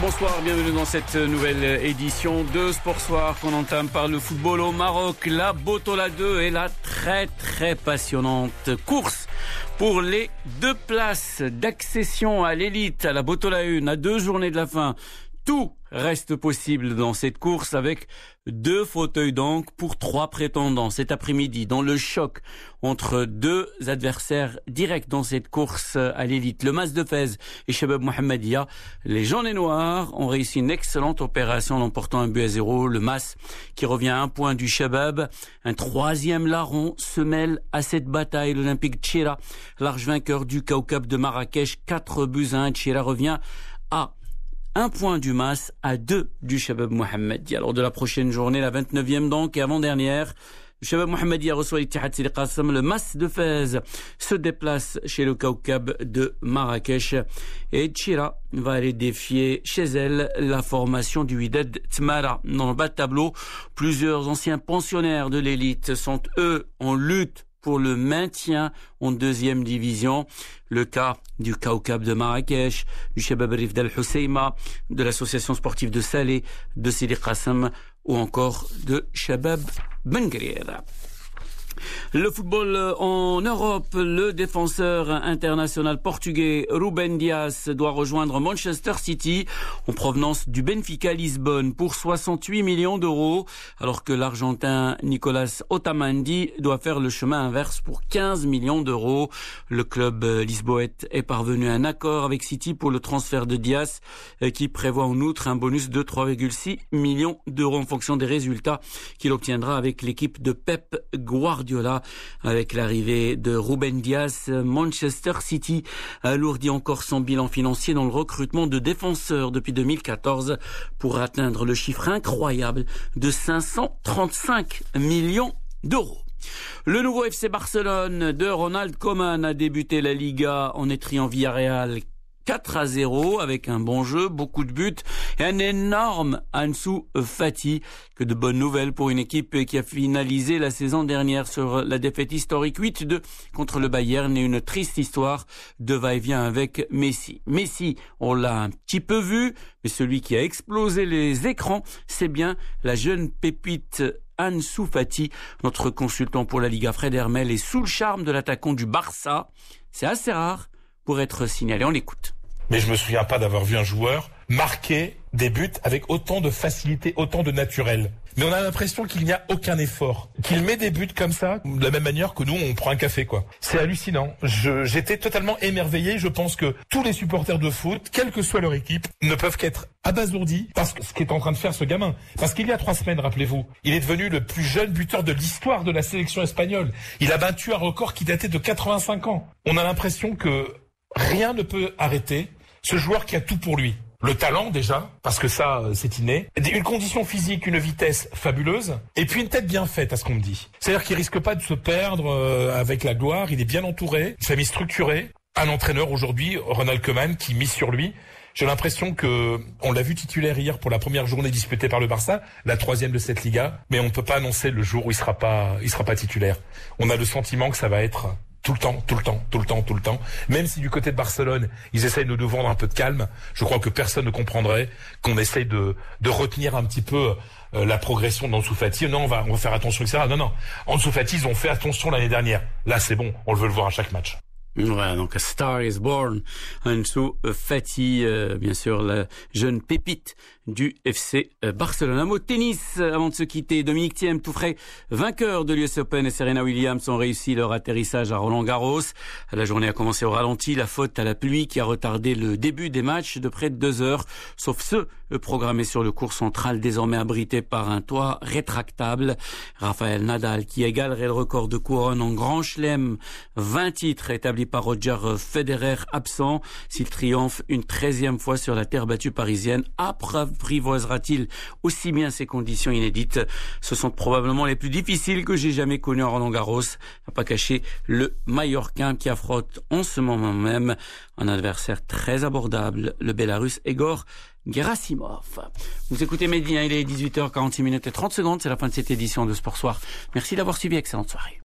bonsoir, bienvenue dans cette nouvelle édition de Sport Soir qu'on entame par le football au Maroc. La Botola 2 est la très très passionnante course pour les deux places d'accession à l'élite à la Botola 1 à deux journées de la fin. Tout reste possible dans cette course avec deux fauteuils donc pour trois prétendants cet après-midi dans le choc entre deux adversaires directs dans cette course à l'élite. Le Mas de Fez et Shabab Mohamedia. Les jaunes et noirs ont réussi une excellente opération en emportant un but à zéro. Le Mas qui revient à un point du Shabab. Un troisième larron se mêle à cette bataille. L'Olympique Tchira, large vainqueur du Kaukab de Marrakech. Quatre buts à un. Tchira revient à un point du Mas à deux du Shabab Mohammedi. Alors de la prochaine journée, la 29e donc et avant-dernière, le Shabab Mohammedi reçoit l'Ittihad Sidi Qassam. Le Mas de Fez se déplace chez le Kaukab de Marrakech. Et Chira va aller défier chez elle la formation du Widad Tmara. Dans le bas de tableau, plusieurs anciens pensionnaires de l'élite sont eux en lutte pour le maintien en deuxième division. Le cas du Kaukab de Marrakech, du Shabab Rif d'Al Husseima, de l'association sportive de Salé, de Sidi Qassam ou encore de Shabab Bengrir. Le football en Europe, le défenseur international portugais Ruben Dias doit rejoindre Manchester City en provenance du Benfica Lisbonne pour 68 millions d'euros, alors que l'Argentin Nicolas Otamendi doit faire le chemin inverse pour 15 millions d'euros. Le club lisboète est parvenu à un accord avec City pour le transfert de Dias, qui prévoit en outre un bonus de 3,6 millions d'euros en fonction des résultats qu'il obtiendra avec l'équipe de Pep Guardiola. Avec l'arrivée de Ruben Diaz, Manchester City alourdit encore son bilan financier dans le recrutement de défenseurs depuis 2014 pour atteindre le chiffre incroyable de 535 millions d'euros. Le nouveau FC Barcelone de Ronald Koeman a débuté la Liga en étriant Villarreal 4 à 0 avec un bon jeu, beaucoup de buts et un énorme Ansu Fati. Que de bonnes nouvelles pour une équipe qui a finalisé la saison dernière sur la défaite historique 8-2 contre le Bayern et une triste histoire de va-et-vient avec Messi. Messi, on l'a un petit peu vu, mais celui qui a explosé les écrans, c'est bien la jeune pépite Ansu Fati, notre consultant pour la Liga Fred Hermel est sous le charme de l'attaquant du Barça. C'est assez rare pour être signalé. On l'écoute mais je me souviens pas d'avoir vu un joueur marquer des buts avec autant de facilité, autant de naturel. Mais on a l'impression qu'il n'y a aucun effort, qu'il met des buts comme ça, de la même manière que nous on prend un café quoi. C'est hallucinant. J'étais totalement émerveillé. Je pense que tous les supporters de foot, quelle que soit leur équipe, ne peuvent qu'être abasourdis par ce qu'est en train de faire ce gamin. Parce qu'il y a trois semaines, rappelez-vous, il est devenu le plus jeune buteur de l'histoire de la sélection espagnole. Il a battu un record qui datait de 85 ans. On a l'impression que rien ne peut arrêter ce joueur qui a tout pour lui. Le talent déjà, parce que ça c'est inné, une condition physique, une vitesse fabuleuse, et puis une tête bien faite à ce qu'on me dit. C'est-à-dire qu'il risque pas de se perdre avec la gloire, il est bien entouré, une famille structurée, un entraîneur aujourd'hui, Ronald Koeman, qui mise sur lui. J'ai l'impression que on l'a vu titulaire hier pour la première journée disputée par le Barça, la troisième de cette Liga, mais on ne peut pas annoncer le jour où il sera pas, il sera pas titulaire. On a le sentiment que ça va être tout le temps, tout le temps, tout le temps, tout le temps. Même si du côté de Barcelone, ils essayent de nous vendre un peu de calme, je crois que personne ne comprendrait qu'on essaye de, de retenir un petit peu euh, la progression d'Ansu Fati. Non, on va, on va faire attention, etc. Non, non. Ansu Fati, ils ont fait attention l'année dernière. Là, c'est bon. On le veut le voir à chaque match. Voilà, donc A Star is Born, Ansu Fati, euh, bien sûr, la jeune pépite du FC Barcelone. Un tennis avant de se quitter. Dominique Thiem, tout frais, vainqueur de l'US Open et Serena Williams ont réussi leur atterrissage à Roland Garros. La journée a commencé au ralenti, la faute à la pluie qui a retardé le début des matchs de près de deux heures, sauf ceux programmés sur le cours central désormais abrité par un toit rétractable. Raphaël Nadal qui égalerait le record de couronne en grand chelem, 20 titres établis par Roger Federer absent, s'il triomphe une treizième fois sur la terre battue parisienne après apprivoisera-t-il aussi bien ces conditions inédites? Ce sont probablement les plus difficiles que j'ai jamais connues en Roland Garros. N'a pas caché le Mallorquin qui affronte en ce moment même un adversaire très abordable, le Bélarus Egor Gerasimov. Vous écoutez Médien, il est 18h46 minutes et 30 secondes, c'est la fin de cette édition de Sport Soir. Merci d'avoir suivi, excellente soirée.